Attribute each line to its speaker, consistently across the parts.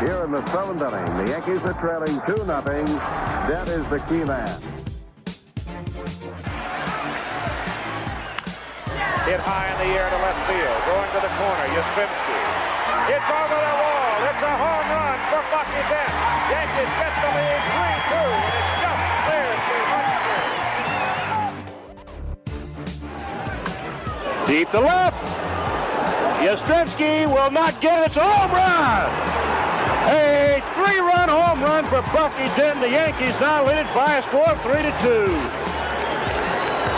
Speaker 1: Here in the seventh inning, the Yankees are trailing 2 nothing. That is the key man.
Speaker 2: Hit high in the air to left field. Going to the corner. Yastrzemski. It's over the wall. It's a home run for Bucky Dent. Yankees get the lead 3-2, and it just clears the Deep to left. Yastrzemski will not get it. It's a home run. A three-run home run for Bucky Dent. The Yankees now lead it by a score of 3 to 2.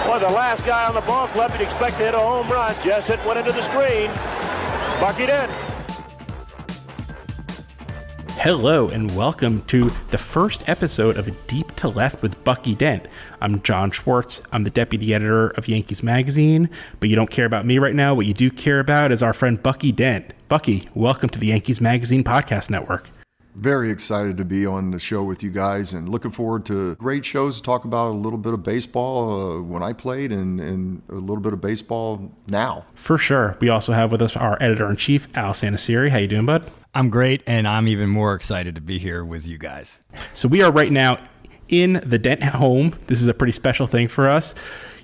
Speaker 2: Well, the last guy on the ball club you'd expect to hit a home run. Just hit one into the screen. Bucky did.
Speaker 3: Hello, and welcome to the first episode of Deep to Left with Bucky Dent. I'm John Schwartz. I'm the deputy editor of Yankees Magazine, but you don't care about me right now. What you do care about is our friend Bucky Dent. Bucky, welcome to the Yankees Magazine Podcast Network.
Speaker 4: Very excited to be on the show with you guys and looking forward to great shows to talk about a little bit of baseball uh, when I played and, and a little bit of baseball now.
Speaker 3: For sure. We also have with us our editor in chief, Al Santasiere. How you doing, bud?
Speaker 5: I'm great, and I'm even more excited to be here with you guys.
Speaker 3: So we are right now in the Dent home. This is a pretty special thing for us.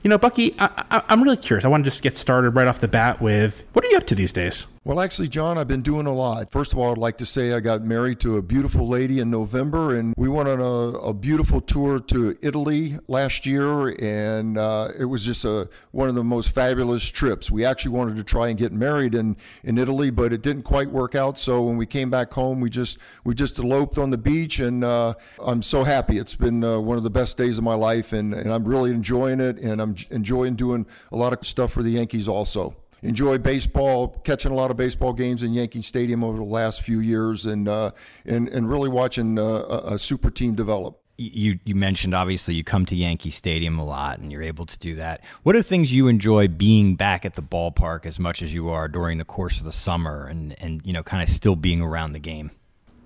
Speaker 3: You know, Bucky, I, am really curious. I want to just get started right off the bat with what are you up to these days?
Speaker 4: Well, actually, John, I've been doing a lot. First of all, I'd like to say I got married to a beautiful lady in November, and we went on a, a beautiful tour to Italy last year, and uh, it was just a one of the most fabulous trips. We actually wanted to try and get married in, in Italy, but it didn't quite work out. So when we came back home, we just we just eloped on the beach, and uh, I'm so happy. It's been uh, one of the best days of my life, and, and I'm really enjoying it, and I'm enjoying doing a lot of stuff for the Yankees also enjoy baseball, catching a lot of baseball games in Yankee Stadium over the last few years, and uh, and and really watching uh, a, a super team develop.
Speaker 5: You you mentioned obviously you come to Yankee Stadium a lot, and you're able to do that. What are things you enjoy being back at the ballpark as much as you are during the course of the summer, and and you know kind of still being around the game?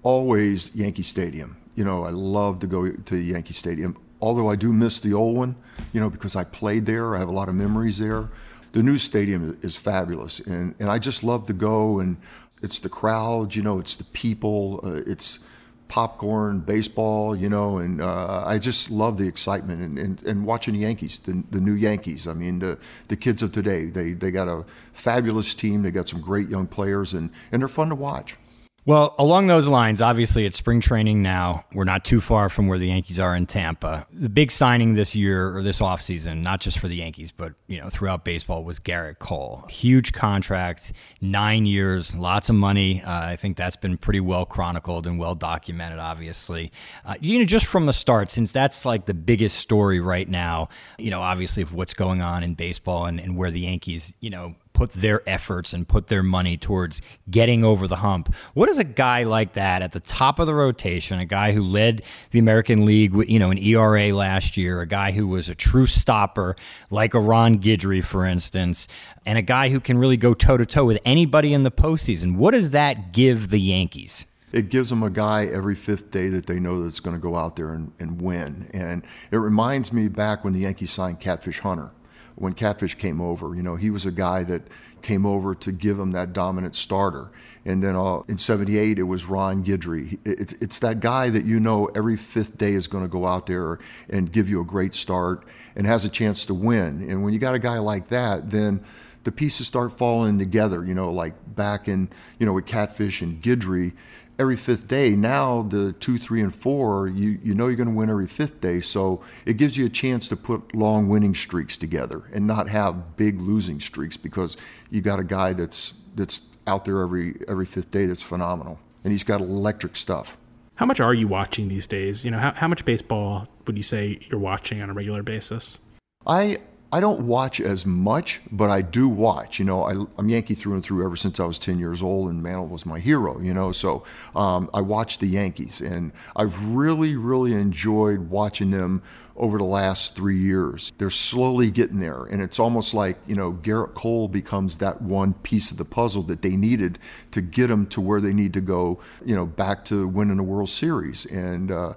Speaker 4: Always Yankee Stadium. You know, I love to go to Yankee Stadium. Although I do miss the old one, you know, because I played there. I have a lot of memories there the new stadium is fabulous, and and I just love to go and it's the crowd, you know, it's the people, uh, it's popcorn, baseball, you know, and uh, I just love the excitement and, and, and, watching the Yankees, the, the new Yankees. I mean, the, the kids of today, they, they got a fabulous team. They got some great young players, and, and they're fun to watch.
Speaker 5: Well, along those lines, obviously it's spring training now. We're not too far from where the Yankees are in Tampa. The big signing this year or this offseason, not just for the Yankees, but you know, throughout baseball was Gerrit Cole. Huge contract, 9 years, lots of money. Uh, I think that's been pretty well chronicled and well documented obviously. Uh, you know, just from the start since that's like the biggest story right now, you know, obviously of what's going on in baseball and, and where the Yankees, you know, put their efforts and put their money towards getting over the hump. What does a guy like that at the top of the rotation, a guy who led the American League, you know, an ERA last year, a guy who was a true stopper like a Ron Guidry, for instance, and a guy who can really go toe to toe with anybody in the postseason? What does that give the Yankees?
Speaker 4: it gives them a guy every fifth day that they know that's going to go out there and, and win. And it reminds me back when the Yankees signed Catfish Hunter when Catfish came over. You know, he was a guy that came over to give him that dominant starter. And then uh, in 78, it was Ron Guidry. It, it's that guy that you know every fifth day is going to go out there and give you a great start and has a chance to win. And when you got a guy like that, then the pieces start falling together, you know, like back in, you know, with Catfish and Guidry every fifth day. Now the two, three, and four, you you know you're going to win every fifth day. So it gives you a chance to put long winning streaks together and not have big losing streaks because you got a guy that's that's out there every every fifth day that's phenomenal and he's got electric stuff.
Speaker 3: How much are you watching these days? You know, how, how much baseball would you say you're watching on a regular basis?
Speaker 4: I I don't watch as much, but I do watch. You know, I, am Yankee through and through ever since I was 10 years old, and Mantle was my hero. You know, so um, I watch the Yankees, and I've really, really enjoyed watching them over the last three years. They're slowly getting there, and it's almost like you know Gerrit Cole becomes that one piece of the puzzle that they needed to get them to where they need to go. You know, back to winning a World Series, and. Uh,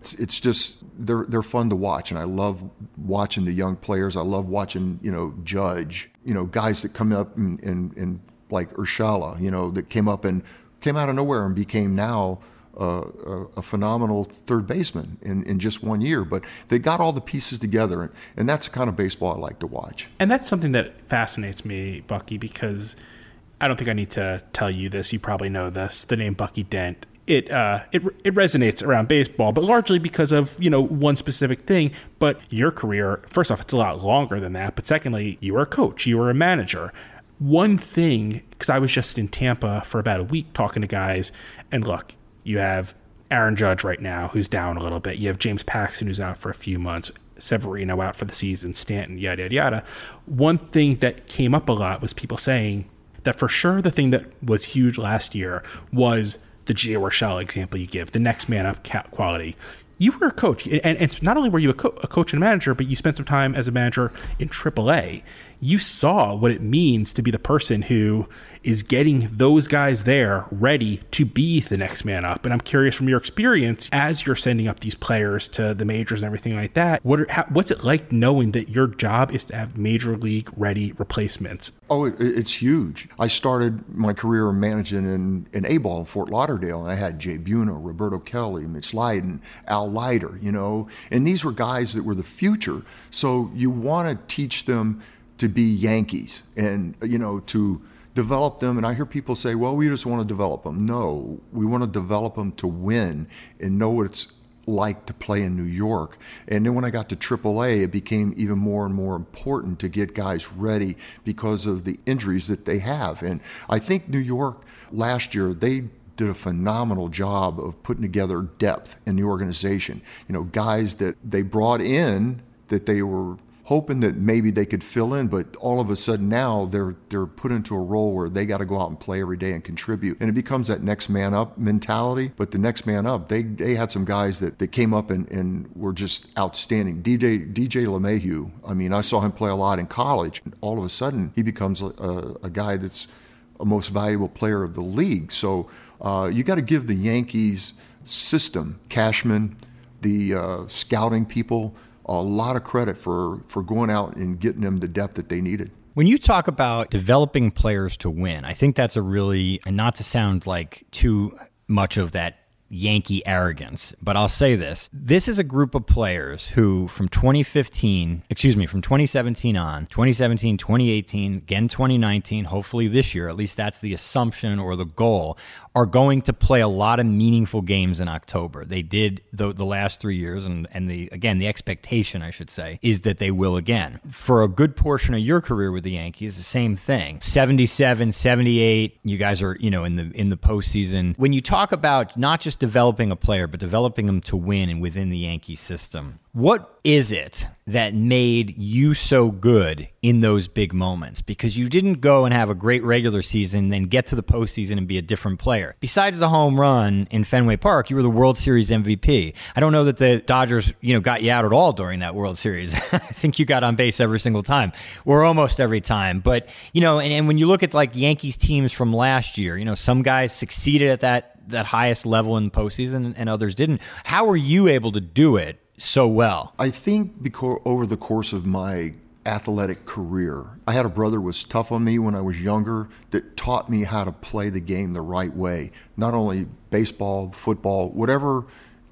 Speaker 4: it's, it's just they're they're fun to watch, and I love watching the young players. I love watching you know Judge, you know guys that come up and and, and like Urshela, you know that came up and came out of nowhere and became now a, a, phenomenal third baseman in, in just one year. But they got all the pieces together, and, and that's the kind of baseball I like to watch.
Speaker 3: And that's something that fascinates me, Bucky, because I don't think I need to tell you this. You probably know this. The name Bucky Dent. It, uh, it it resonates around baseball, but largely because of you know one specific thing. But your career, first off, it's a lot longer than that. But secondly, you were a coach, you were a manager. One thing, because I was just in Tampa for about a week talking to guys, and look, you have Aaron Judge right now, who's down a little bit. You have James Paxton, who's out for a few months. Severino out for the season, Stanton, yada, yada, yada. One thing that came up a lot was people saying that for sure the thing that was huge last year was the Gio Urshela example you give, the next man up quality. You were a coach, and, and not only were you a, co- a coach and a manager, but you spent some time as a manager in AAA you saw what it means to be the person who is getting those guys there ready to be the next man up. And I'm curious from your experience as you're sending up these players to the majors and everything like that. What are, how, what's it like knowing that your job is to have major league ready replacements?
Speaker 4: Oh, it, it's huge. I started my career managing in, in A ball in Fort Lauderdale, and I had Jay Buhner, Roberto Kelly, Mitch Lyden, Al Leiter, you know, and these were guys that were the future. So you want to teach them to be Yankees and, you know, to develop them. And I hear people say, well, we just want to develop them. No, we want to develop them to win and know what it's like to play in New York. And then when I got to AAA, it became even more and more important to get guys ready because of the injuries that they have. And I think New York last year, they did a phenomenal job of putting together depth in the organization. You know, guys that they brought in that they were hoping that maybe they could fill in, but all of a sudden now they're they're put into a role where they got to go out and play every day and contribute. And it becomes that next man up mentality. But the next man up, they they had some guys that, that came up and, and were just outstanding. DJ DJ LeMahieu, I mean, I saw him play a lot in college. And all of a sudden he becomes a, a guy that's a most valuable player of the league. So uh, you got to give the Yankees system, Cashman, the uh, scouting people, a lot of credit for for going out and getting them the depth that they needed.
Speaker 5: When you talk about developing players to win, I think that's a really, and not to sound like too much of that Yankee arrogance, but I'll say this. This is a group of players who, from 2015, excuse me, from 2017 on, 2017, 2018, again 2019, hopefully this year, at least that's the assumption or the goal, are going to play a lot of meaningful games in October. They did the, the last three years, and, and the again, the expectation, I should say, is that they will again. For a good portion of your career with the Yankees, the same thing. 77, 78, you guys are, you know, in the in the postseason. When you talk about not just developing a player, but developing them to win and within the Yankee system, what is it that made you so good in those big moments? Because you didn't go and have a great regular season, then get to the postseason and be a different player. Besides the home run in Fenway Park, you were the World Series MVP. I don't know that the Dodgers, you know, got you out at all during that World Series. I think you got on base every single time, or almost every time. But you know, and, and when you look at like Yankees teams from last year, you know, some guys succeeded at that that highest level in the postseason and others didn't. How were you able to do it so well?
Speaker 4: I think because over the course of my athletic career, I had a brother was tough on me when I was younger that taught me how to play the game the right way. Not only baseball, football, whatever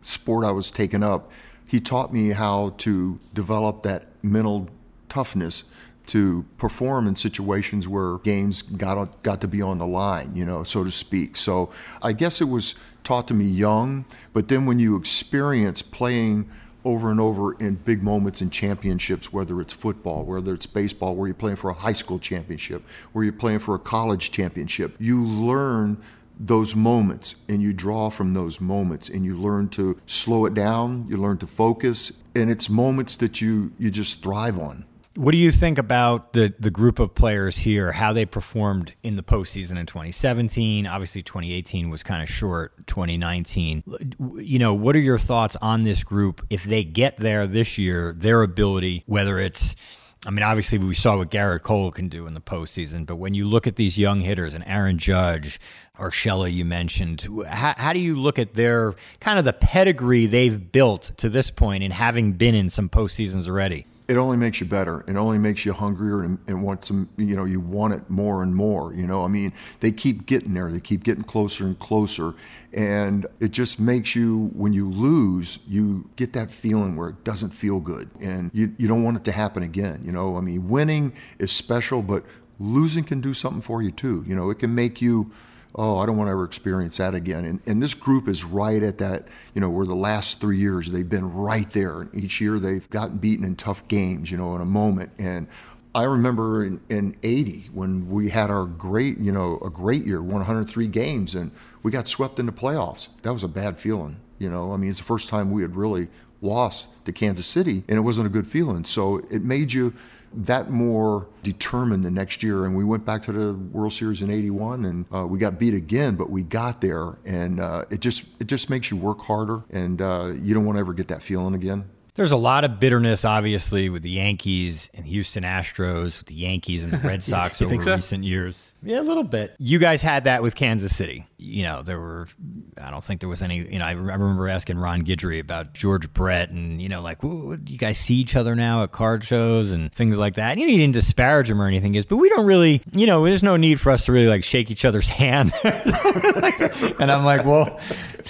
Speaker 4: sport I was taking up, he taught me how to develop that mental toughness to perform in situations where games got got to be on the line, you know, so to speak. So I guess it was taught to me young, but then when you experience playing over and over in big moments in championships, whether it's football, whether it's baseball, where you're playing for a high school championship, where you're playing for a college championship. You learn those moments and you draw from those moments and you learn to slow it down, you learn to focus, and it's moments that you you just thrive on.
Speaker 5: What do you think about the the group of players here? How they performed in the postseason in 2017? Obviously, 2018 was kind of short. 2019, you know, what are your thoughts on this group if they get there this year? Their ability, whether it's I mean, obviously, we saw what Gerrit Cole can do in the postseason, but when you look at these young hitters and Aaron Judge, Urshela, you mentioned, how, how, do you look at their kind of the pedigree they've built to this point in having been in some postseasons already?
Speaker 4: It only makes you better. It only makes you hungrier and, and want some, you know, you want it more and more. You know, I mean, they keep getting there. They keep getting closer and closer. And it just makes you, when you lose, you get that feeling where it doesn't feel good. And you, you don't want it to happen again. You know, I mean, winning is special, but losing can do something for you too. You know, it can make you oh, I don't want to ever experience that again. And, and this group is right at that, you know, where the last three years they've been right there. And each year they've gotten beaten in tough games, you know, in a moment. And I remember in, in 80 when we had our great, you know, a great year, 103 games, and we got swept into playoffs. That was a bad feeling, you know. I mean, it's the first time we had really lost to Kansas City, and it wasn't a good feeling. So it made you that more determined the next year. And we went back to the World Series in '81, and uh, we got beat again, but we got there, and uh, it just it just makes you work harder, and uh, you don't want to ever get that feeling again.
Speaker 5: There's a lot of bitterness, obviously, with the Yankees and Houston Astros, with the Yankees and the Red Sox over so? recent years. Yeah, a little bit. You guys had that with Kansas City. You know, there were, I don't think there was any, you know, I remember asking Ron Guidry about George Brett and, you know, like, do you guys see each other now at card shows and things like that? And, you know, he didn't disparage him or anything, is, but we don't really, you know, there's no need for us to really like shake each other's hand. and I'm like, well,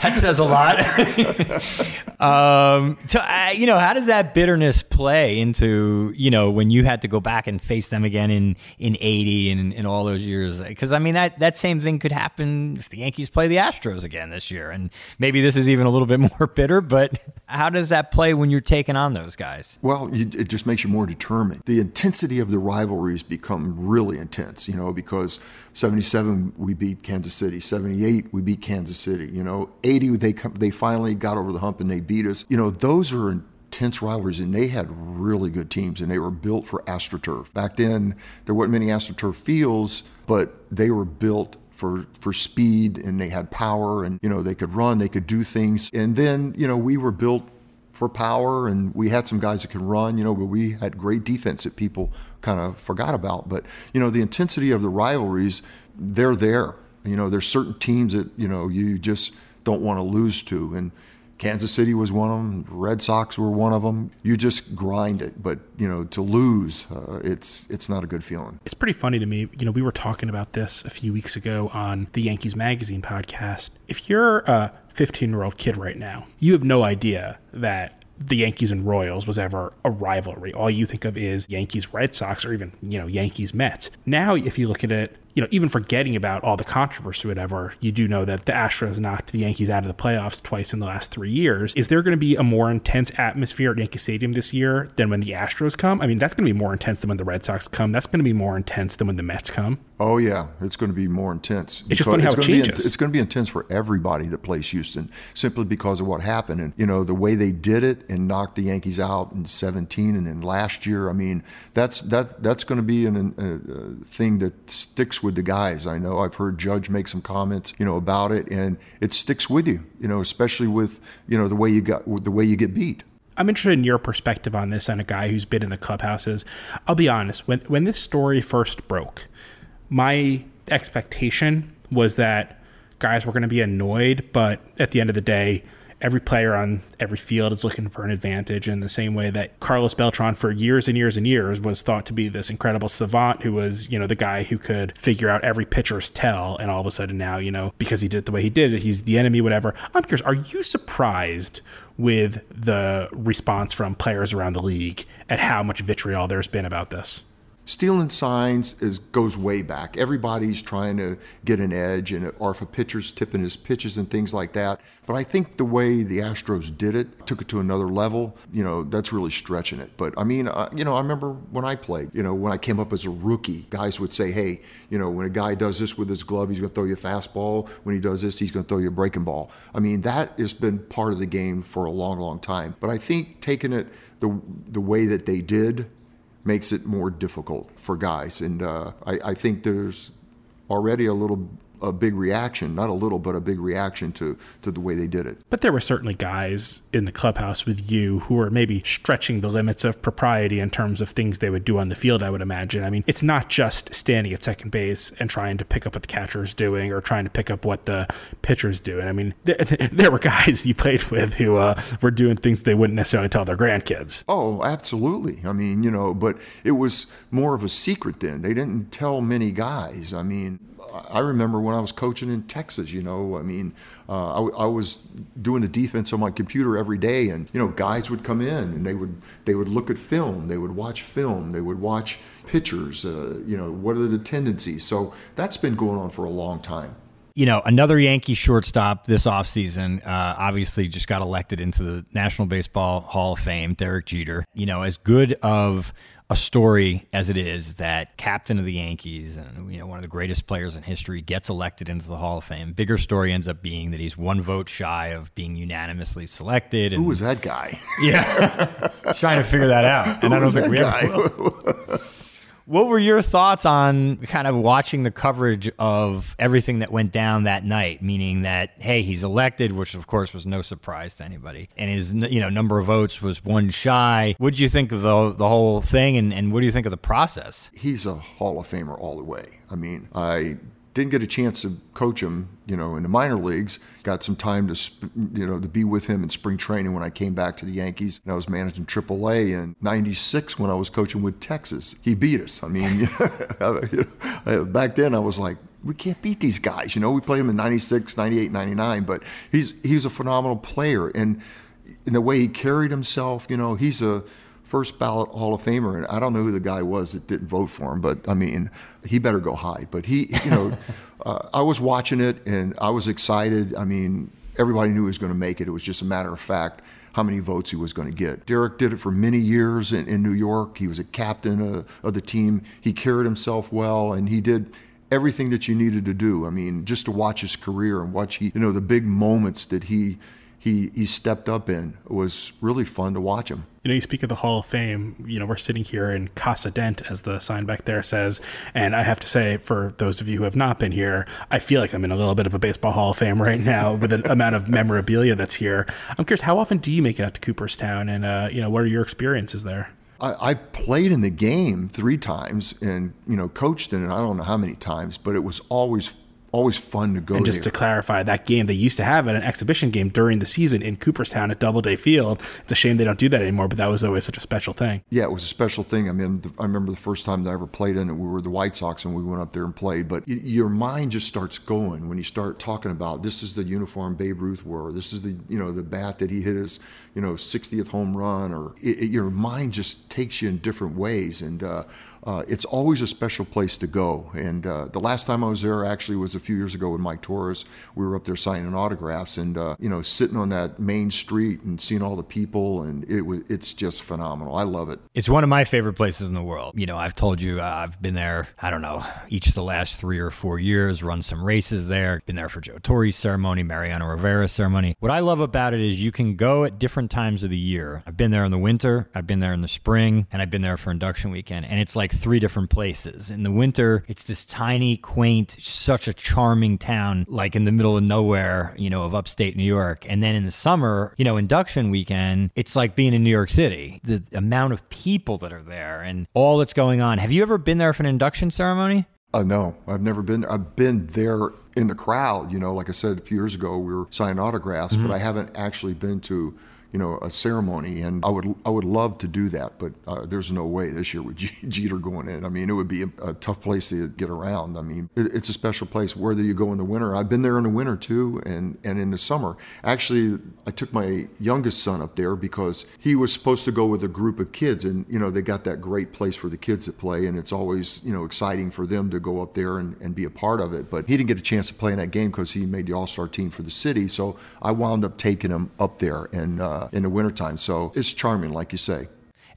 Speaker 5: that says a lot. um, so, uh, you know, how does that bitterness play into, you know, when you had to go back and face them again in, in 80 and, in all those years? Because, I mean, that, that same thing could happen if the Yankees play the Astros again this year. And maybe this is even a little bit more bitter, but how does that play when you're taking on those guys?
Speaker 4: Well, you, it just makes you more determined. The intensity of the rivalries become really intense, you know, because 77 we beat Kansas City, 78 we beat Kansas City, you know, 80 they come, they finally got over the hump and they beat us. You know, those are intense rivalries, and they had really good teams, and they were built for AstroTurf. Back then, there weren't many AstroTurf fields, but they were built for for speed, and they had power, and you know they could run, they could do things, and then you know we were built for power, and we had some guys that could run, you know, but we had great defense that people kind of forgot about. But you know, the intensity of the rivalries, they're there. You know, there's certain teams that you know you just don't want to lose to, and Kansas City was one of them. Red Sox were one of them. You just grind it, but you know to lose, uh, it's it's not a good feeling.
Speaker 3: It's pretty funny to me. You know, we were talking about this a few weeks ago on the Yankees Magazine podcast. If you're a 15 year old kid right now, you have no idea that the Yankees and Royals was ever a rivalry. All you think of is Yankees Red Sox or even, you know, Yankees Mets. Now, if you look at it, you know, even forgetting about all the controversy, whatever, you do know that the Astros knocked the Yankees out of the playoffs twice in the last three years. Is there going to be a more intense atmosphere at Yankee Stadium this year than when the Astros come? I mean, that's going to be more intense than when the Red Sox come. That's going to be more intense than when the Mets come.
Speaker 4: Oh yeah, it's going to be more intense.
Speaker 3: It's just funny how it changes.
Speaker 4: Be, it's going to be intense for everybody that plays Houston, simply because of what happened and you know the way they did it and knocked the Yankees out in 17 and then last year. I mean, that's that that's going to be an, a, a uh, thing that sticks with the guys. I know I've heard Judge make some comments, you know, about it, and it sticks with you, you know, especially with you know the way you got the way you get beat.
Speaker 3: I'm interested in your perspective on this and a guy who's been in the clubhouses. I'll be honest, when when this story first broke my expectation was that guys were going to be annoyed, but at the end of the day, every player on every field is looking for an advantage in the same way that Carlos Beltran for years and years and years was thought to be this incredible savant who was, you know, the guy who could figure out every pitcher's tell and all of a sudden now, you know, because he did it the way he did it, he's the enemy whatever. I'm curious, are you surprised with the response from players around the league at how much vitriol there's been about this?
Speaker 4: Stealing signs is goes way back. Everybody's trying to get an edge, and or if a pitcher's tipping his pitches and things like that. But I think the way the Astros did it took it to another level. You know, that's really stretching it. But I mean, uh, you know, I remember when I played. You know, when I came up as a rookie, guys would say, "Hey, you know, when a guy does this with his glove, he's going to throw you a fastball. When he does this, he's going to throw you a breaking ball." I mean, that has been part of the game for a long, long time. But I think taking it the the way that they did makes it more difficult for guys. And uh, I, I, think there's already a little a big reaction, not a little, but a big reaction to, to the way they did it.
Speaker 3: But there were certainly guys in the clubhouse with you who were maybe stretching the limits of propriety in terms of things they would do on the field, I would imagine. I mean, it's not just standing at second base and trying to pick up what the catcher is doing or trying to pick up what the pitcher's doing. I mean, there, there were guys you played with who uh, were doing things they wouldn't necessarily tell their grandkids.
Speaker 4: Oh, absolutely. I mean, you know, but it was more of a secret then. They didn't tell many guys. I mean, I remember when I was coaching in Texas, you know, I mean, uh, I, I, was doing the defense on my computer every day, and you know, guys would come in and they would they would look at film, they would watch film, they would watch pitchers, uh, you know, what are the tendencies? So that's been going on for a long time
Speaker 5: you know, another Yankee shortstop this offseason, uh, obviously just got elected into the National Baseball Hall of Fame, Derek Jeter. You know, as good of a story as it is that captain of the Yankees and you know one of the greatest players in history gets elected into the Hall of Fame. Bigger story ends up being that he's one vote shy of being unanimously selected.
Speaker 4: And, Who was that guy?
Speaker 5: Yeah, trying to figure that out, and Who I don't think we guy? ever. What were your thoughts on kind of watching the coverage of everything that went down that night? Meaning that hey, he's elected, which of course was no surprise to anybody, and his you know number of votes was one shy. What do you think of the the whole thing, and, and what do you think of the process?
Speaker 4: He's a Hall of Famer all the way. I mean, I didn't get a chance to coach him, you know, in the minor leagues. Got some time to, you know, to be with him in spring training when I came back to the Yankees. And I was managing AAA in '96 when I was coaching with Texas. He beat us. I mean, back then I was like, we can't beat these guys. You know, we played him in '96, '98, '99, but he's he's a phenomenal player, and in the way he carried himself, you know, he's a first ballot Hall of Famer, and I don't know who the guy was that didn't vote for him, but I mean, he better go high. But he, you know, uh, I was watching it and I was excited. I mean, everybody knew he was going to make it. It was just a matter of fact how many votes he was going to get. Derek did it for many years in, in New York. He was a captain of, of the team. He carried himself well, and he did everything that you needed to do. I mean, just to watch his career and watch he, you know, the big moments that he he he stepped up in. It was really fun to watch him.
Speaker 3: You know, you speak of the Hall of Fame. You know, we're sitting here in Casa Dent, as the sign back there says. And I have to say, for those of you who have not been here, I feel like I'm in a little bit of a baseball Hall of Fame right now with the amount of memorabilia that's here. I'm curious, how often do you make it out to Cooperstown? And, uh, you know, what are your experiences there?
Speaker 4: I, I, played in the game three times and, you know, coached in it, I don't know how many times, but it was always always fun to go.
Speaker 3: And just
Speaker 4: there.
Speaker 3: to clarify, that game they used to have at an exhibition game during the season in Cooperstown at Doubleday Field. It's a shame they don't do that anymore, but that was always such a special thing.
Speaker 4: Yeah, it was a special thing. I mean, the, I remember the first time that I ever played in it. We were the White Sox, and we went up there and played. But y- your mind just starts going when you start talking about this is the uniform Babe Ruth wore. This is the you know the bat that he hit his you know 60th home run, or it, it, your mind just takes you in different ways. And uh, uh, it's always a special place to go. And uh, the last time I was there actually was a few years ago with Mike Torrez. We were up there signing autographs, and uh, you know, sitting on that main street and seeing all the people, and it it's just phenomenal. I love it.
Speaker 5: It's one of my favorite places in the world. You know, I've told you uh, I've been there. I don't know each of the last three or four years. Run some races there. Been there for Joe Torre's ceremony, Mariano Rivera's ceremony. What I love about it is you can go at different times of the year. I've been there in the winter. I've been there in the spring, and I've been there for induction weekend, and it's like three different places. In the winter, it's this tiny, quaint, such a charming town, like in the middle of nowhere, you know, of upstate New York. And then in the summer, you know, induction weekend, it's like being in New York City. The amount of people that are there and all that's going on. Have you ever been there for an induction ceremony?
Speaker 4: Uh, no, I've never been there. I've been there in the crowd. You know, like I said a few years ago, we were signing autographs, mm-hmm. but I haven't actually been to you know, a ceremony, and I would I would love to do that, but uh, there's no way this year with Jeter going in. I mean, it would be a, a tough place to get around. I mean, it, it's a special place. Whether you go in the winter, I've been there in the winter too, and and in the summer. Actually, I took my youngest son up there because he was supposed to go with a group of kids, and you know, they got that great place for the kids to play, and it's always you know exciting for them to go up there and, and be a part of it. But he didn't get a chance to play in that game because he made the All Star team for the city, so I wound up taking him up there and. Uh, in the wintertime. So it's charming, like you say.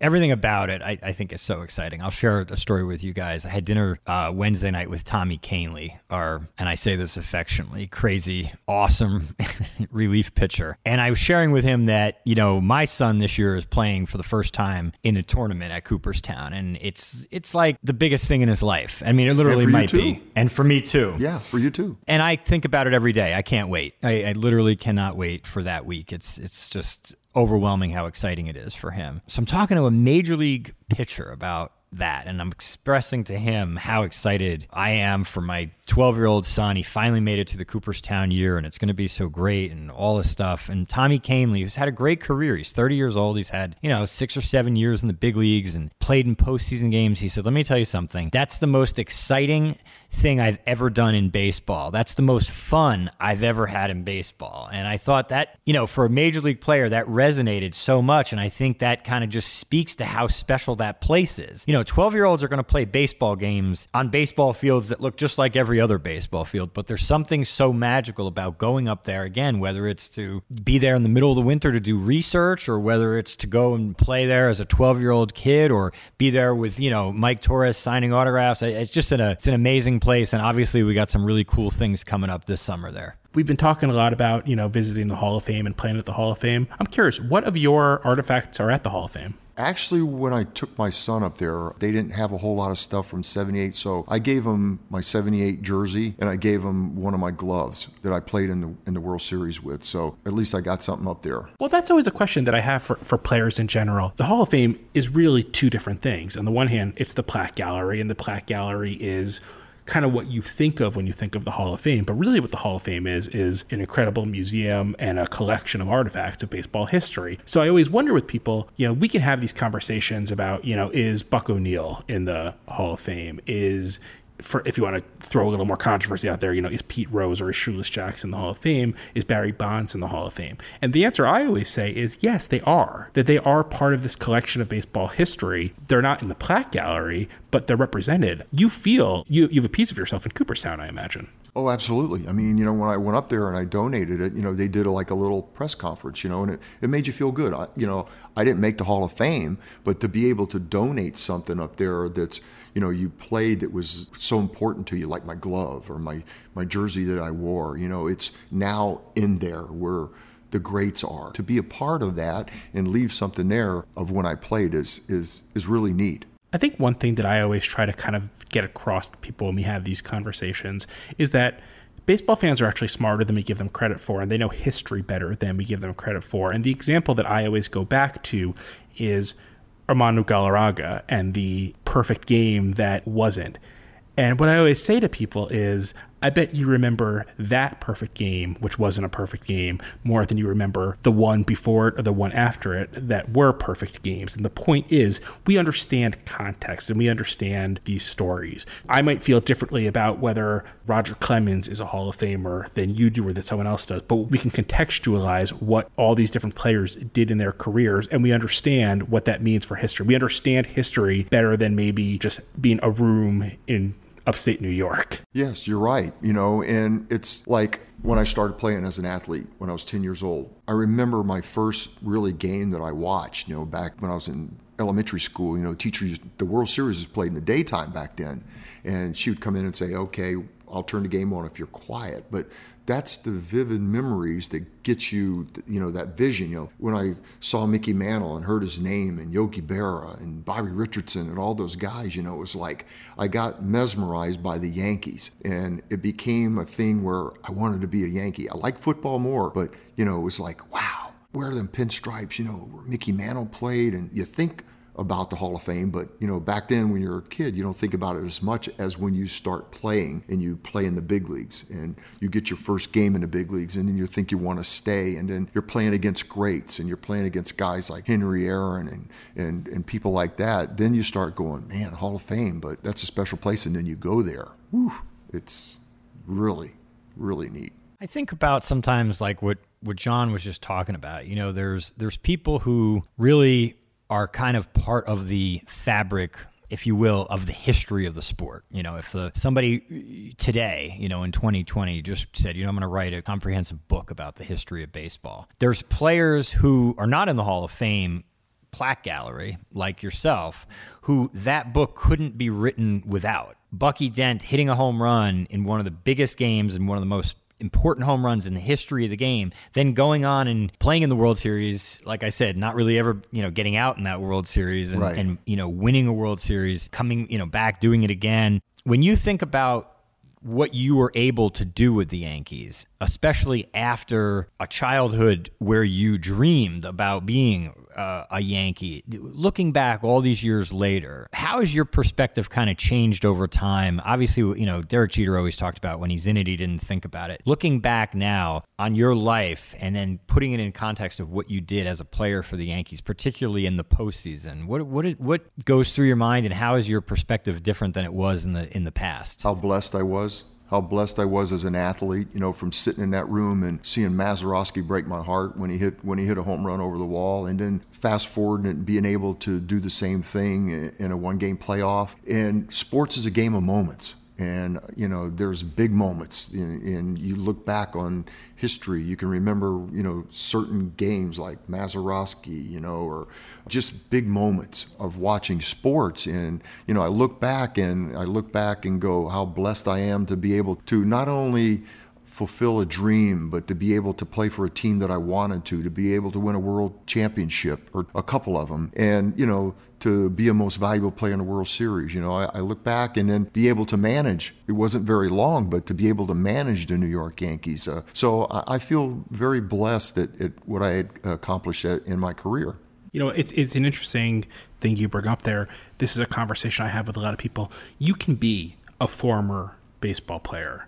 Speaker 5: everything about it, I, I, think is so exciting. I'll share a story with you guys. I had dinner uh, Wednesday night with Tommy Kahnle, our, and I say this affectionately, crazy, awesome relief pitcher. And I was sharing with him that, you know, my son this year is playing for the first time in a tournament at Cooperstown. And it's, it's like the biggest thing in his life. I mean, it literally might be. And for me too.
Speaker 4: Yeah, for you too.
Speaker 5: And I think about it every day. I can't wait. I, I literally cannot wait for that week. It's, it's just overwhelming how exciting it is for him. So I'm talking to a major league pitcher about that and I'm expressing to him how excited I am for my 12 year old son. He finally made it to the Cooperstown year and it's going to be so great and all this stuff. And Tommy Kahnle, who's had a great career, he's 30 years old. He's had, you know, six or seven years in the big leagues and played in postseason games. He said, Let me tell you something. That's the most exciting thing I've ever done in baseball. That's the most fun I've ever had in baseball. And I thought that, you know, for a major league player, that resonated so much. And I think that kind of just speaks to how special that place is. You know, 12 year olds are going to play baseball games on baseball fields that look just like every other baseball field, but there's something so magical about going up there again, whether it's to be there in the middle of the winter to do research or whether it's to go and play there as a 12 year old kid or be there with, you know, Mike Torrez signing autographs. It's just an, it's an amazing place. And obviously, we got some really cool things coming up this summer there.
Speaker 3: We've been talking a lot about, you know, visiting the Hall of Fame and playing at the Hall of Fame. I'm curious, what of your artifacts are at the Hall of Fame?
Speaker 4: Actually, when I took my son up there, they didn't have a whole lot of stuff from 78. So I gave him my 78 jersey and I gave him one of my gloves that I played in the, in the World Series with. So at least I got something up there.
Speaker 3: Well, that's always a question that I have for, for players in general. The Hall of Fame is really two different things. On the one hand, it's the plaque gallery, and the plaque gallery is kind of what you think of when you think of the Hall of Fame. But really, what the Hall of Fame is, is an incredible museum and a collection of artifacts of baseball history. So I always wonder with people, you know, we can have these conversations about, you know, is Buck O'Neil in the Hall of Fame? Is for if you want to throw a little more controversy out there, you know, is Pete Rose or is Shoeless Jackson in the Hall of Fame? Is Barry Bonds in the Hall of Fame? And the answer I always say is yes, they are. That they are part of this collection of baseball history. They're not in the plaque gallery, but they're represented. You feel you you have a piece of yourself in Cooperstown, I imagine.
Speaker 4: Oh, absolutely. I mean, you know, when I went up there and I donated it, you know, they did a, like a little press conference, you know, and it, it made you feel good. I, you know, I didn't make the Hall of Fame, but to be able to donate something up there that's, you know, you played that was so important to you, like my glove or my, my jersey that I wore, you know, it's now in there where the greats are. To be a part of that and leave something there of when I played is, is, is really neat.
Speaker 3: I think one thing that I always try to kind of get across to people when we have these conversations is that baseball fans are actually smarter than we give them credit for, and they know history better than we give them credit for. And the example that I always go back to is Armando Galarraga and the perfect game that wasn't. And what I always say to people is I bet you remember that perfect game, which wasn't a perfect game, more than you remember the one before it or the one after it that were perfect games. And the point is, we understand context and we understand these stories. I might feel differently about whether Roger Clemens is a Hall of Famer than you do or that someone else does, but we can contextualize what all these different players did in their careers and we understand what that means for history. We understand history better than maybe just being a room in upstate New York.
Speaker 4: Yes, you're right. You know, and it's like when I started playing as an athlete when I was 10 years old. I remember my first really game that I watched, you know, back when I was in elementary school, you know, teachers, the World Series was played in the daytime back then. And she would come in and say, okay, I'll turn the game on if you're quiet. But that's the vivid memories that get you, you know, that vision. You know, when I saw Mickey Mantle and heard his name and Yogi Berra and Bobby Richardson and all those guys, you know, it was like I got mesmerized by the Yankees. And it became a thing where I wanted to be a Yankee. I like football more, but, you know, it was like, wow, where are them pinstripes, you know, where Mickey Mantle played. And you think about the Hall of Fame, but you know, back then when you're a kid, you don't think about it as much as when you start playing and you play in the big leagues and you get your first game in the big leagues and then you think you want to stay and then you're playing against greats and you're playing against guys like Henry Aaron and, and, and people like that. Then you start going, man, Hall of Fame, but that's a special place. And then you go there. Whew, it's really, really neat.
Speaker 5: I think about sometimes like what what John was just talking about. You know, there's there's people who really are kind of part of the fabric if you will, of the history of the sport. You know, if the somebody uh, today, you know, in 2020 just said, you know, I'm going to write a comprehensive book about the history of baseball. There's players who are not in the Hall of Fame plaque gallery like yourself who that book couldn't be written without. Bucky Dent hitting a home run in one of the biggest games and one of the most important home runs in the history of the game, then going on and playing in the World Series, like I said, not really ever, you know, getting out in that World Series and,
Speaker 4: Right.
Speaker 5: and you know, winning a World Series, coming, you know, back, doing it again. When you think about what you were able to do with the Yankees, especially after a childhood where you dreamed about being uh, a Yankee. Looking back all these years later, how has your perspective kind of changed over time? Obviously, you know, Derek Jeter always talked about when he's in it, he didn't think about it. Looking back now on your life and then putting it in context of what you did as a player for the Yankees, particularly in the postseason, what what what goes through your mind, and how is your perspective different than it was in the in the past?
Speaker 4: how blessed I was. How blessed I was as an athlete, you know, from sitting in that room and seeing Mazeroski break my heart when he hit when he hit a home run over the wall, and then fast forward and being able to do the same thing in- a one game playoff. And sports is a game of moments. And you know, there's big moments, and you look back on history. You can remember, you know, certain games like Mazeroski, you know, or just big moments of watching sports. And you know, I look back and I look back and go, how blessed I am to be able to not only fulfill a dream, but to be able to play for a team that I wanted to, to be able to win a world championship or a couple of them, and you know, to be a most valuable player in a World Series. You know, I, I look back and then be able to manage. It wasn't very long, but to be able to manage the New York Yankees. Uh, so I, I feel very blessed at, at what I had accomplished in my career.
Speaker 3: You know, it's it's an interesting thing you bring up there. This is a conversation I have with a lot of people. You can be a former baseball player,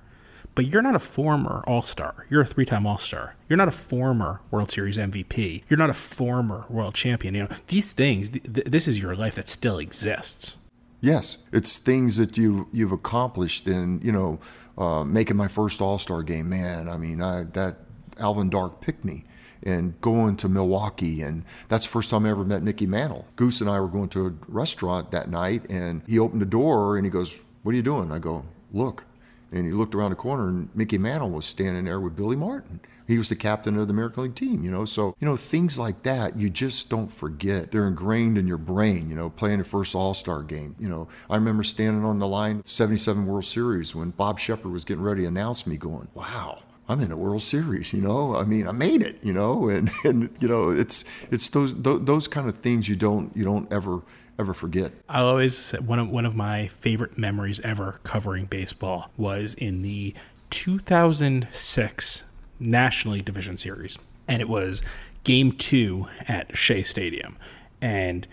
Speaker 3: but you're not a former All Star. You're a three time All Star. You're not a former World Series MVP. You're not a former world champion. You know, these things. Th- th- this is your life that still exists.
Speaker 4: Yes, it's things that you you've accomplished, and you know, uh, making my first All Star game. Man, I mean, I, that Alvin Dark picked me, and going to Milwaukee, and that's the first time I ever met Mickey Mantle. Goose and I were going to a restaurant that night, and he opened the door and he goes, "What are you doing?" I go, "Look." And he looked around the corner, and Mickey Mantle was standing there with Billy Martin. He was the captain of the American League team, you know. So, you know, things like that, you just don't forget. They're ingrained in your brain, you know, playing the first All Star game. You know, I remember standing on the line, 77 World Series, when Bob Sheppard was getting ready to announce me, going, wow. I'm in a World Series, you know. I mean, I made it, you know, and, and you know, it's it's those those, those kind of things you don't you don't ever ever forget.
Speaker 3: I always one of one of my favorite memories ever covering baseball was in the 2006 National League Division Series, and it was Game Two at Shea Stadium, and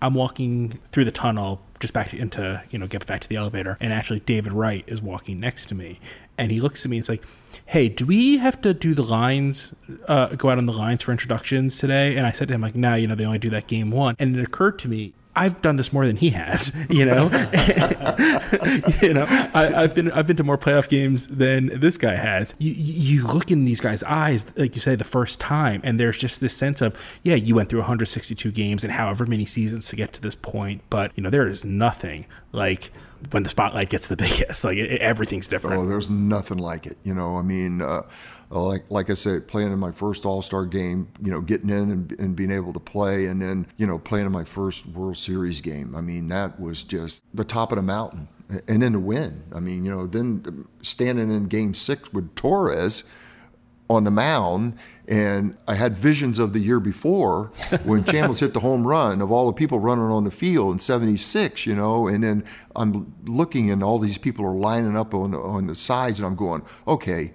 Speaker 3: I'm walking through the tunnel just back into you know get back to the elevator, and actually David Wright is walking next to me, and he looks at me and it's like, "Hey, do we have to do the lines, uh, go out on the lines for introductions today?" And I said to him like, "No, you know they only do that game one," and it occurred to me. I've done this more than he has, you know. you know, I, I've been I've been to more playoff games than this guy has. You, you you look in these guys' eyes, like you say, the first time, and there's just this sense of, yeah, you went through 162 games and however many seasons to get to this point, but you know, there is nothing like when the spotlight gets the biggest. Like it, everything's different.
Speaker 4: Oh, there's nothing like it. You know, I mean, uh, Uh, like like I said, playing in my first All Star game, you know, getting in and, and being able to play, and then you know, playing in my first World Series game. I mean, that was just the top of the mountain. And then to win. I mean, you know, then um, standing in Game Six with Torrez on the mound, and I had visions of the year before when Chambliss hit the home run of all the people running on the field in '76, you know, and then I'm looking and all these people are lining up on the, on the sides, and I'm going, okay.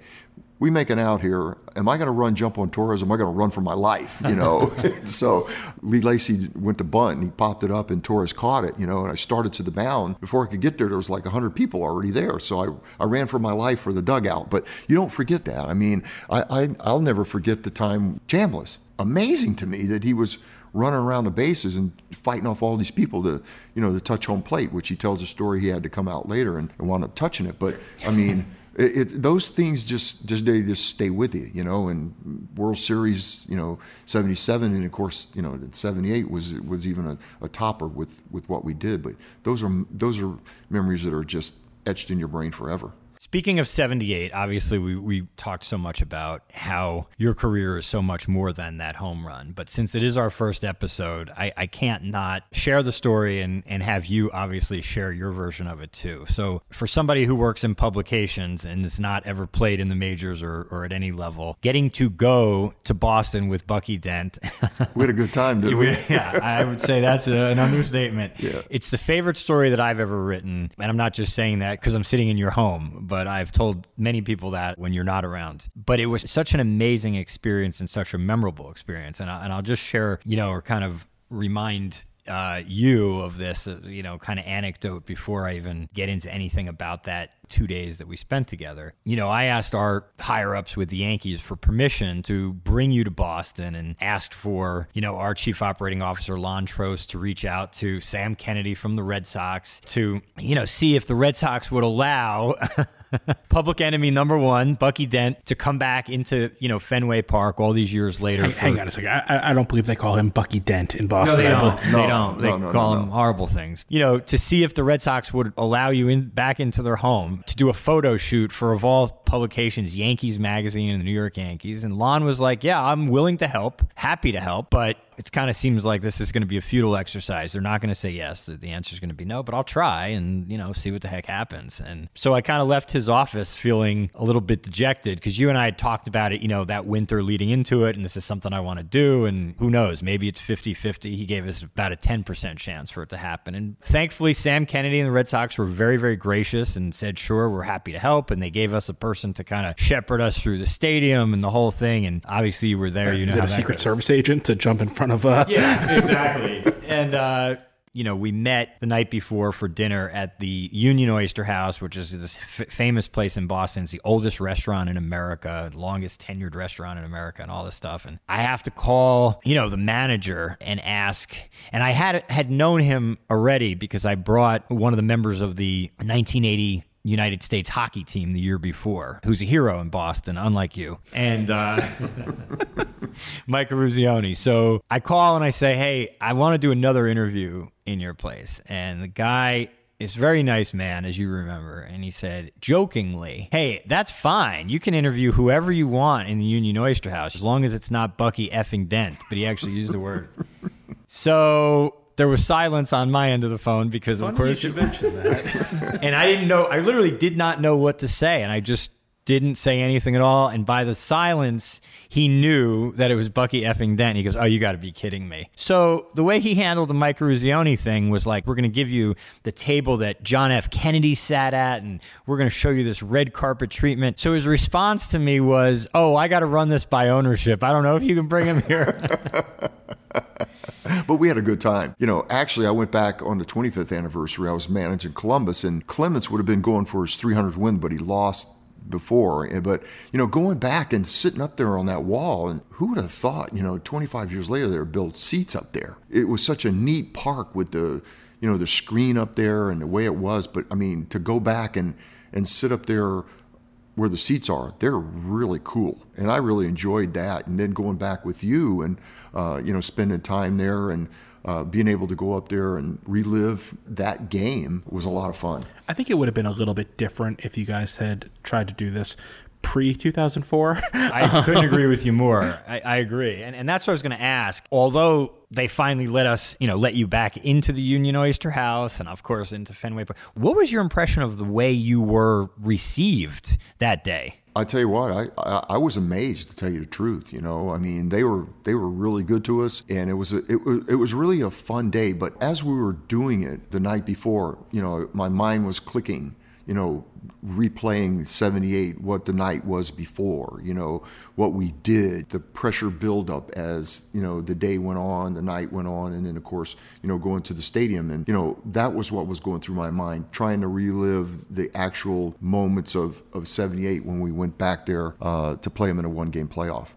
Speaker 4: We making out here. Am I going to run jump on Torrez? Am I going to run for my life? You know. so Lee Lacy went to bunt and he popped it up and Torrez caught it. You know, and I started to the mound. Before I could get there, there was like hundred people already there. So I I ran for my life for the dugout. But you don't forget that. I mean, I, I I'll never forget the time Chambliss. Amazing to me that he was running around the bases and fighting off all these people to, you know, to touch home plate, which he tells a story he had to come out later and, and wound up touching it. But I mean, it, it, those things just, just they just stay with you, you know. And World Series, you know, '77, and of course, you know, '78 was was even a, a topper with with what we did. But those are those are memories that are just etched in your brain forever.
Speaker 5: Speaking of 78, obviously we, we talked so much about how your career is so much more than that home run. But since it is our first episode, I, I can't not share the story and, and have you obviously share your version of it too. So for somebody who works in publications and has not ever played in the majors or, or at any level, getting to go to Boston with Bucky Dent.
Speaker 4: we had a good time, didn't we?
Speaker 5: yeah, I would say that's a, an understatement. Yeah. It's the favorite story that I've ever written. And I'm not just saying that because I'm sitting in your home, but but I've told many people that when you're not around. But it was such an amazing experience and such a memorable experience. And, I, and I'll just share, you know, or kind of remind uh, you of this, uh, you know, kind of anecdote before I even get into anything about that two days that we spent together. You know, I asked our higher ups with the Yankees for permission to bring you to Boston and asked for, you know, our chief operating officer, Lonn Trost, to reach out to Sam Kennedy from the Red Sox to, you know, see if the Red Sox would allow public enemy number one, Bucky Dent, to come back into you know Fenway Park all these years later.
Speaker 3: Hang,
Speaker 5: for,
Speaker 3: hang on a second. I, I, don't believe they call him Bucky Dent in Boston.
Speaker 5: No, they don't. No, they don't. They no, call him horrible things. You know, to see if the Red Sox would allow you in back into their home to do a photo shoot for of all publications, Yankees Magazine and the New York Yankees. And Lonn was like, "Yeah, I'm willing to help, happy to help, but it kind of seems like this is going to be a futile exercise. They're not going to say yes. The answer is going to be no, but I'll try and, you know, see what the heck happens. And so I kind of left his office feeling a little bit dejected because you and I had talked about it, you know, that winter leading into it. And this is something I want to do. And who knows, maybe it's 50 50. He gave us about a 10% chance for it to happen. And thankfully, Sam Kennedy and the Red Sox were very, very gracious and said, sure, we're happy to help. And they gave us a person to kind of shepherd us through the stadium and the whole thing. And obviously, you were there. You know,
Speaker 3: is it a Secret goes. Service agent to jump in front front of uh
Speaker 5: yeah exactly and uh you know, we met the night before for dinner at the Union Oyster House, which is this f- famous place in Boston. It's the oldest restaurant in America, longest tenured restaurant in America, and all this stuff. And I have to call, you know, the manager and ask. And I had had known him already because I brought one of the members of the 1980 United States hockey team the year before, who's a hero in Boston, unlike you, and uh, Mike Eruzione. So I call and I say, hey, I want to do another interview in your place. And the guy is very nice man, as you remember. And he said, jokingly, hey, that's fine. You can interview whoever you want in the Union Oyster House, as long as it's not Bucky effing Dent. But he actually used the word. So there was silence on my end of the phone because,
Speaker 3: Funny
Speaker 5: of course,
Speaker 3: you mention that.
Speaker 5: and I didn't know. I literally did not know what to say, and I just didn't say anything at all. And by the silence, he knew that it was Bucky effing Dent. He goes, "Oh, you got to be kidding me!" So the way he handled the Mike Eruzione thing was like, "We're going to give you the table that John F. Kennedy sat at, and we're going to show you this red carpet treatment." So his response to me was, "Oh, I got to run this by ownership. I don't know if you can bring him here."
Speaker 4: but we had a good time. You know, actually, I went back on the 25th anniversary. I was managing Columbus, and Clemens would have been going for his 300th win, but he lost before. But, you know, going back and sitting up there on that wall, and who would have thought, you know, 25 years later, they would built seats up there. It was such a neat park with the, you know, the screen up there and the way it was. But, I mean, to go back and, and sit up there where the seats are, they're really cool. And I really enjoyed that. And then going back with you and, uh, you know, spending time there and uh, being able to go up there and relive that game was a lot of fun.
Speaker 3: I think it would have been a little bit different if you guys had tried to do this pre 2004.
Speaker 5: I couldn't agree with you more. I, I agree, and and that's what I was going to ask. Although they finally let us, you know, let you back into the Union Oyster House, and of course into Fenway Park. What was your impression of the way you were received that day?
Speaker 4: I tell you what, I, I, I was amazed to tell you the truth. You know, I mean, they were they were really good to us, and it was a, it was it was really a fun day. But as we were doing it the night before, you know, my mind was clicking you know, replaying 78, what the night was before, you know, what we did, the pressure buildup as, you know, the day went on, the night went on, and then, of course, you know, going to the stadium. And, you know, that was what was going through my mind, trying to relive the actual moments of, of 78 when we went back there uh, to play them in a one game playoff.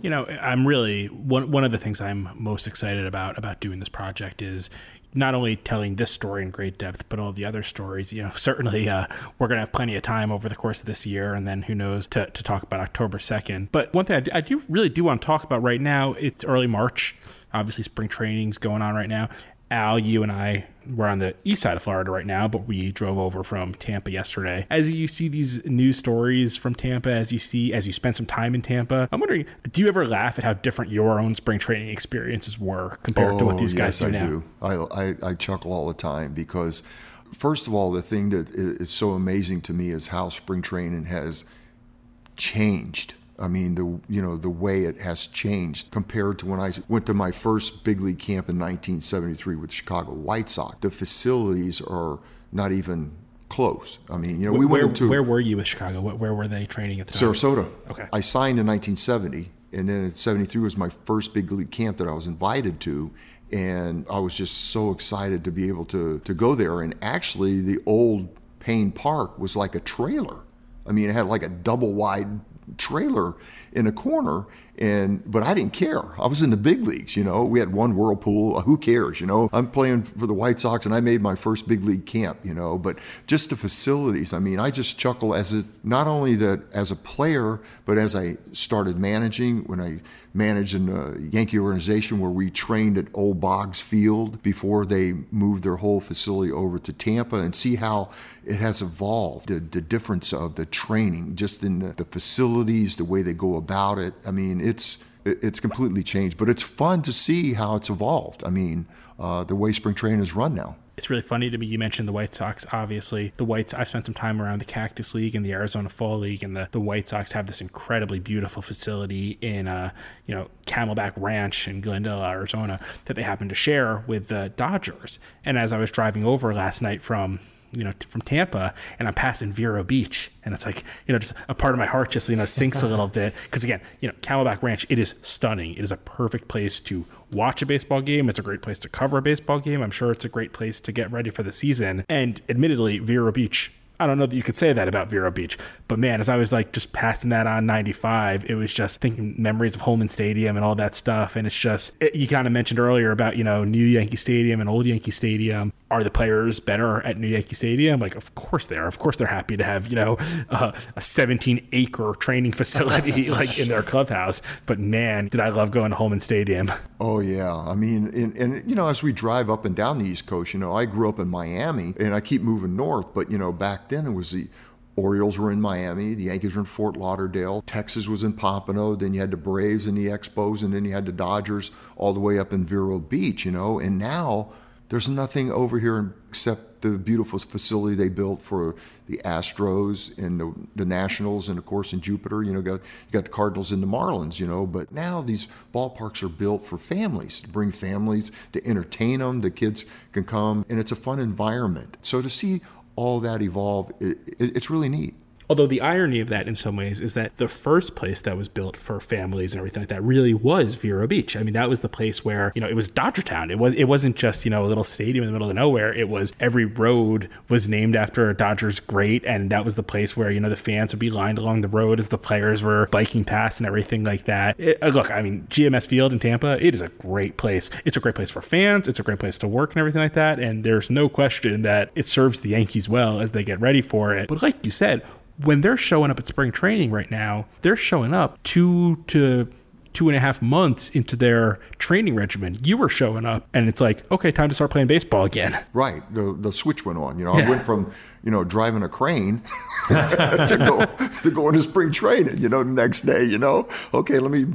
Speaker 3: You know, I'm really one one of the things I'm most excited about about doing this project is not only telling this story in great depth, but all the other stories. You know, certainly uh, we're going to have plenty of time over the course of this year, and then who knows to, to talk about October 2nd. But one thing I do, I do really do want to talk about right now, it's early March. Obviously, spring training's going on right now. Al, you and I we're on the east side of Florida right now, but we drove over from Tampa yesterday. As you see these news stories from Tampa, as you see, as you spend some time in Tampa, I'm wondering, do you ever laugh at how different your own spring training experiences were compared
Speaker 4: oh,
Speaker 3: to what oh, these guys
Speaker 4: yes,
Speaker 3: do
Speaker 4: I
Speaker 3: now?
Speaker 4: Do. I, I, I chuckle all the time because, first of all, the thing that is so amazing to me is how spring training has changed. I mean, the you know the way it has changed compared to when I went to my first big league camp in 1973 with the Chicago White Sox. The facilities are not even close. I mean, you know, we
Speaker 3: where,
Speaker 4: went into
Speaker 3: where were you with Chicago? Where were they training at the time?
Speaker 4: Sarasota.
Speaker 3: Okay.
Speaker 4: I signed in 1970, and then in 73 was my first big league camp that I was invited to. And I was just so excited to be able to, to go there. And actually, the old Payne Park was like a trailer. I mean, it had like a double wide trailer in a corner and but I didn't care. I was in the big leagues, you know. We had one whirlpool. Uh, who cares, you know? I'm playing for the White Sox and I made my first big league camp, you know. But just the facilities. I mean, I just chuckle as a, not only that as a player, but as I started managing when I managed in a Yankee organization where we trained at Old Boggs Field before they moved their whole facility over to Tampa and see how it has evolved. The, the difference of the training, just in the, the facilities, the way they go about it. I mean, it's it's completely changed, but it's fun to see how it's evolved. I mean, uh, the way spring training is run now.
Speaker 3: It's really funny to me. You mentioned the White Sox. Obviously, the Whites. I spent some time around the Cactus League and the Arizona Fall League, and the, the White Sox have this incredibly beautiful facility in, uh, you know, Camelback Ranch in Glendale, Arizona, that they happen to share with the Dodgers. And as I was driving over last night from you know, from Tampa, and I'm passing Vero Beach, and it's like, you know, just a part of my heart just you know sinks a little bit because again, you know, Camelback Ranch, it is stunning. It is a perfect place to watch a baseball game. It's a great place to cover a baseball game. I'm sure it's a great place to get ready for the season. And admittedly, Vero Beach I don't know that you could say that about Vero Beach, but man, as I was like just passing that on 95, it was just thinking memories of Holman Stadium and all that stuff. And it's just, it, you kind of mentioned earlier about, you know, new Yankee Stadium and old Yankee Stadium. Are the players better at new Yankee Stadium? Like, of course they are. Of course they're happy to have, you know, uh, a 17 acre training facility like in their clubhouse. But man, did I love going to Holman Stadium.
Speaker 4: Oh, yeah. I mean, and, and, you know, as we drive up and down the East Coast, you know, I grew up in Miami and I keep moving north, but, you know, back then it was the Orioles were in Miami, the Yankees were in Fort Lauderdale, Texas was in Pompano, then you had the Braves and the Expos, and then you had the Dodgers all the way up in Vero Beach, you know. And now there's nothing over here except the beautiful facility they built for the Astros and the, the Nationals, and of course in Jupiter, you know, got you got the Cardinals and the Marlins, you know. But now these ballparks are built for families to bring families to entertain them. The kids can come, and it's a fun environment. So to see all that evolve, it, it, it's really neat.
Speaker 3: Although the irony of that in some ways is that the first place that was built for families and everything like that really was Vero Beach. I mean, that was the place where, you know, it was Dodger Town. It was it wasn't just, you know, a little stadium in the middle of nowhere. It was every road was named after a Dodgers great and that was the place where, you know, the fans would be lined along the road as the players were biking past and everything like that. It, uh, look, I mean, GMS Field in Tampa, it is a great place. It's a great place for fans, it's a great place to work and everything like that, and there's no question that it serves the Yankees well as they get ready for it. But like you said, when they're showing up at spring training right now, they're showing up two to two and a half months into their training regimen. You were showing up, and it's like, okay, time to start playing baseball again.
Speaker 4: Right. The, the switch went on. You know, yeah. I went from you know driving a crane to, to go to go into spring training. You know, the next day. You know, okay, let me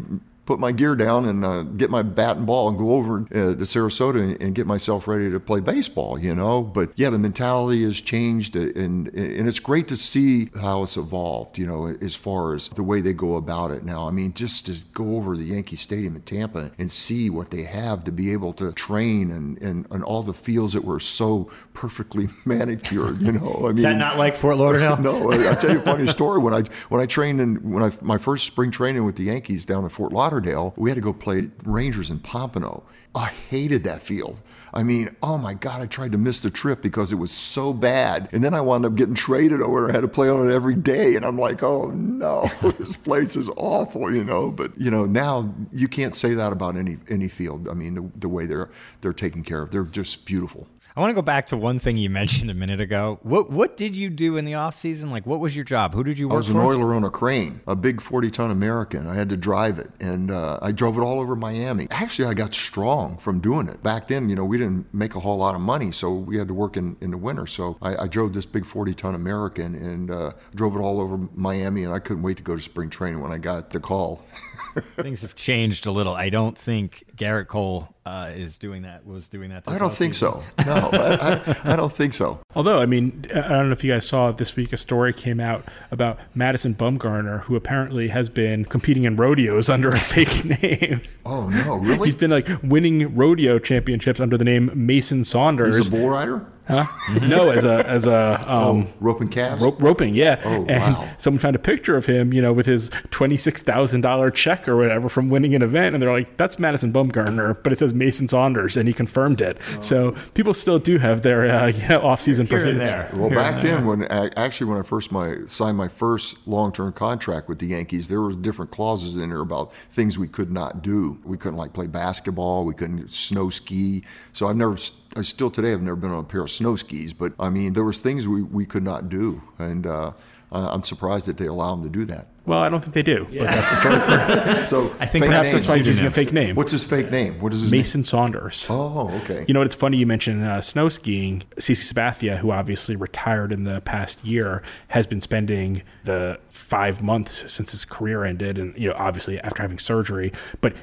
Speaker 4: put my gear down and uh, get my bat and ball and go over uh, to Sarasota and, and, get myself ready to play baseball, you know. But yeah, the mentality has changed, uh, and and it's great to see how it's evolved, you know, as far as the way they go about it now. I mean, just to go over the Yankee Stadium in Tampa and see what they have to be able to train and and, and all the fields that were so perfectly manicured, you know. I mean,
Speaker 5: is that not like Fort Lauderdale?
Speaker 4: no, I, will tell you a funny story. When I when I trained in when I my first spring training with the Yankees down in Fort Lauderdale Lauderdale, we had to go play Rangers in Pompano. I hated that field. I mean, oh my God, I tried to miss the trip because it was so bad. And then I wound up getting traded over. I had to play on it every day. And I'm like, oh no, this place is awful, you know. But, you know, now you can't say that about any any field. I mean, the, the way they're they're taken care of. They're just beautiful.
Speaker 5: I want to go back to one thing you mentioned a minute ago. What what did you do in the off season? Like, what was your job? Who did you work for?
Speaker 4: I was
Speaker 5: for?
Speaker 4: an oiler on a crane, a big 40 ton American. I had to drive it, and uh, I drove it all over Miami. Actually, I got strong from doing it. Back then, you know, we didn't make a whole lot of money, so we had to work in, in the winter. So I, I drove this big 40 ton American and uh, drove it all over Miami, and I couldn't wait to go to spring training when I got the call.
Speaker 5: Things have changed a little. I don't think Gerrit Cole uh, is doing that. Was doing that.
Speaker 4: I don't think so. No, I, I, I, don't think so.
Speaker 3: Although, I mean, I don't know if you guys saw this week a story came out about Madison Bumgarner, who apparently has been competing in rodeos under a fake name.
Speaker 4: Oh no, really?
Speaker 3: He's been like winning rodeo championships under the name Mason Saunders.
Speaker 4: He's a bull rider.
Speaker 3: Huh? no, as a as a um,
Speaker 4: oh, roping calves.
Speaker 3: Rope, roping, yeah.
Speaker 4: Oh
Speaker 3: and
Speaker 4: wow!
Speaker 3: Someone found a picture of him, you know, with his twenty six thousand dollar check or whatever from winning an event, and they're like, "That's Madison Bumgarner," but it says Mason Saunders, and he confirmed it. Oh. So people still do have their uh, you know, off season pursuits.
Speaker 5: There.
Speaker 4: Well, Here back then, when actually when I first my signed my first long term contract with the Yankees, there were different clauses in there about things we could not do. We couldn't like play basketball. We couldn't snow ski. So I've never I still today have never been on a pair of snow skis, but I mean there was things we, we could not do, and uh, I'm surprised that they allow them to do that.
Speaker 3: Well, I don't think they do, yeah. but that's the story for.
Speaker 4: so
Speaker 3: I think perhaps that's why he's using a fake name.
Speaker 4: What's his fake name? What is his
Speaker 3: Mason
Speaker 4: name?
Speaker 3: Saunders.
Speaker 4: Oh, okay.
Speaker 3: You know, what? it's funny you mentioned uh, snow skiing. CC Sabathia, who obviously retired in the past year, has been spending the five months since his career ended, and you know, obviously after having surgery, but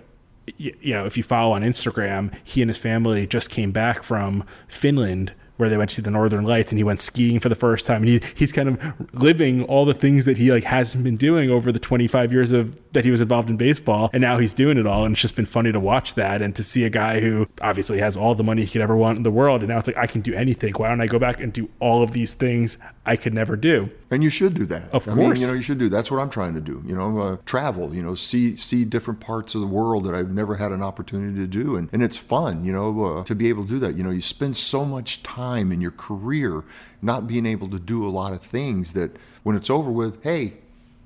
Speaker 3: you know, if you follow on Instagram, he and his family just came back from Finland where they went to see the northern lights and he went skiing for the first time and he, he's kind of living all the things that he like hasn't been doing over the 25 years of that he was involved in baseball and now he's doing it all and it's just been funny to watch that and to see a guy who obviously has all the money he could ever want in the world and now it's like I can do anything. Why don't I go back and do all of these things I could never do?
Speaker 4: And you should do that.
Speaker 3: Of
Speaker 4: I
Speaker 3: course
Speaker 4: mean, you know you should do that's what I'm trying to do you know uh, travel you know see see different parts of the world that I've never had an opportunity to do and, and it's fun you know uh, to be able to do that. You know you spend so much time in your career career not being able to do a lot of things that when it's over with, hey,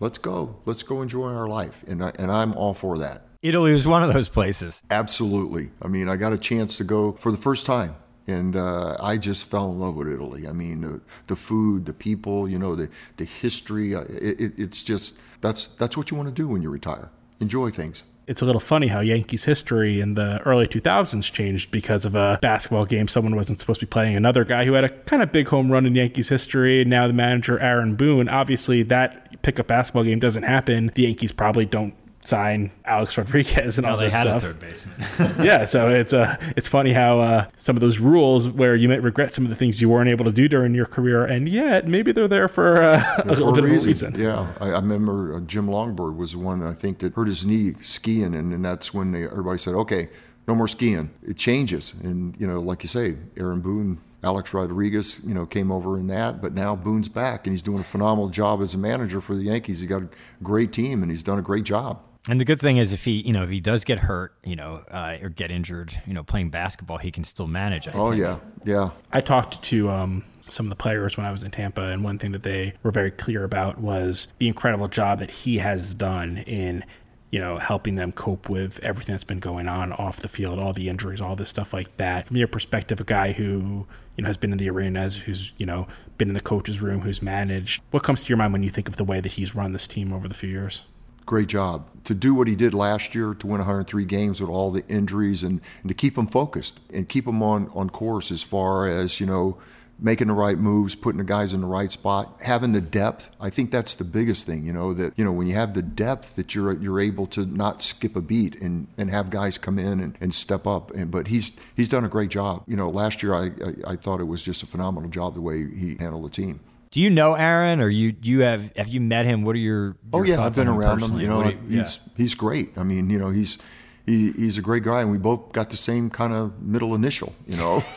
Speaker 4: let's go, let's go enjoy our life, and I, and I'm all for that.
Speaker 5: Italy was one of those places.
Speaker 4: Absolutely. I mean, I got a chance to go for the first time. And uh, I just fell in love with Italy. I mean, the, the food, the people, you know, the, the history. It, it, it's just that's that's what you want to do when you retire. Enjoy things
Speaker 3: it's a little funny how Yankees history in the early 2000s changed because of a basketball game. Someone wasn't supposed to be playing another guy who had a kind of big home run in Yankees history. Now the manager, Aaron Boone, obviously that pickup basketball game doesn't happen. The Yankees probably don't sign Alex Rodriguez and
Speaker 5: no,
Speaker 3: all
Speaker 5: they
Speaker 3: this
Speaker 5: had
Speaker 3: stuff.
Speaker 5: a third baseman.
Speaker 3: yeah, so it's uh, it's funny how uh, some of those rules where you might regret some of the things you weren't able to do during your career, and yet maybe they're there for uh, a little bit
Speaker 4: reason.
Speaker 3: of a reason.
Speaker 4: Yeah, I, I remember uh, Jim Lonborg was the one I think that hurt his knee skiing, and, and that's when they, everybody said, okay, no more skiing. It changes, and you know, like you say, Aaron Boone Alex Rodriguez, you know, came over in that, but now Boone's back and he's doing a phenomenal job as a manager for the Yankees. He got a great team and he's done a great job.
Speaker 5: And the good thing is, if he, you know, if he does get hurt, you know, uh, or get injured, you know, playing basketball, he can still manage. I
Speaker 4: oh
Speaker 5: think.
Speaker 4: yeah, yeah.
Speaker 3: I talked to um, some of the players when I was in Tampa, and one thing that they were very clear about was the incredible job that he has done in, you know, helping them cope with everything that's been going on off the field, all the injuries, all this stuff like that. From your perspective, a guy who you know has been in the arenas, who's you know been in the coach's room, who's managed. What comes to your mind when you think of the way that he's run this team over the few years?
Speaker 4: Great job. To do what he did last year to win 103 games with all the injuries and, and to keep him focused and keep him on, on course as far as you know making the right moves putting the guys in the right spot having the depth. I think that's the biggest thing you know that you know when you have the depth that you're you're able to not skip a beat and and have guys come in and, and step up. And but he's he's done a great job. You know last year I, I i thought it was just a phenomenal job the way he handled the team
Speaker 5: do you know Aaron, or you you have have you met him? What are your, your
Speaker 4: oh yeah, I've been around him. You know,
Speaker 5: you,
Speaker 4: he's yeah. he's great. I mean, you know, he's he, he's a great guy, and we both got the same kind of middle initial, you know.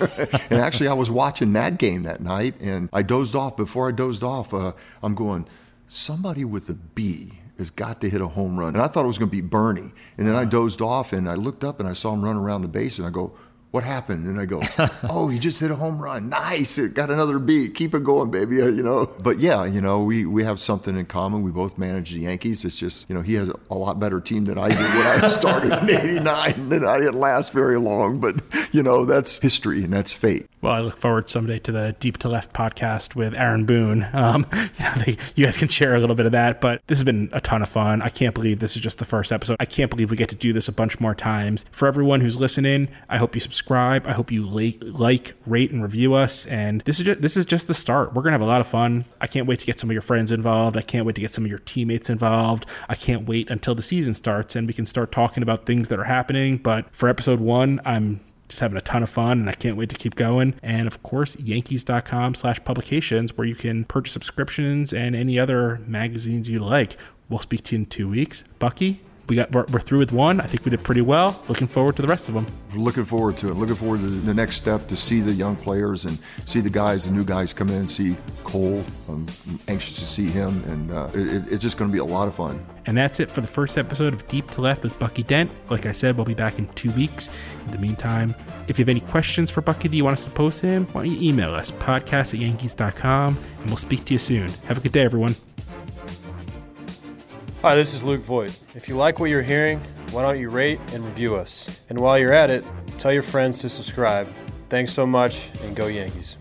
Speaker 4: and actually, I was watching that game that night, and I dozed off. Before I dozed off, uh, I'm going, somebody with a B has got to hit a home run, and I thought it was going to be Bernie. And then I dozed off, and I looked up, and I saw him run around the base, and I go, what happened? And I go, oh, he just hit a home run. Nice. It got another beat. Keep it going, baby. You know, but yeah, you know, we, we have something in common. We both manage the Yankees. It's just, you know, he has a lot better team than I did when I started in 89 and I didn't last very long, but you know, that's history and that's fate.
Speaker 3: Well, I look forward someday to the Deep to Left podcast with Aaron Boone. Um, you, know, they, you guys can share a little bit of that, but this has been a ton of fun. I can't believe this is just the first episode. I can't believe we get to do this a bunch more times. For everyone who's listening, I hope you subscribe. I hope you like, rate, and review us. And this is just, this is just the start. We're gonna have a lot of fun. I can't wait to get some of your friends involved. I can't wait to get some of your teammates involved. I can't wait until the season starts and we can start talking about things that are happening. But for episode one, I'm just having a ton of fun and I can't wait to keep going. And of course, yankees.com slash publications where you can purchase subscriptions and any other magazines you like. We'll speak to you in two weeks. Bucky, we got we're, we're, through with one. I think we did pretty well. Looking forward to the rest of them.
Speaker 4: Looking forward to it. Looking forward to the next step to see the young players and see the guys, the new guys come in. See Cole. I'm anxious to see him, and uh, it, it's just going to be a lot of fun.
Speaker 3: And that's it for the first episode of Deep to Left with Bucky Dent. Like I said, we'll be back in two weeks. In the meantime, if you have any questions for Bucky that you want us to post to him, why don't you email us, podcast at yankees.com, and we'll speak to you soon. Have a good day, everyone.
Speaker 6: Hi, this is Luke Voigt. If you like what you're hearing, why don't you rate and review us? And while you're at it, tell your friends to subscribe. Thanks so much, and go Yankees.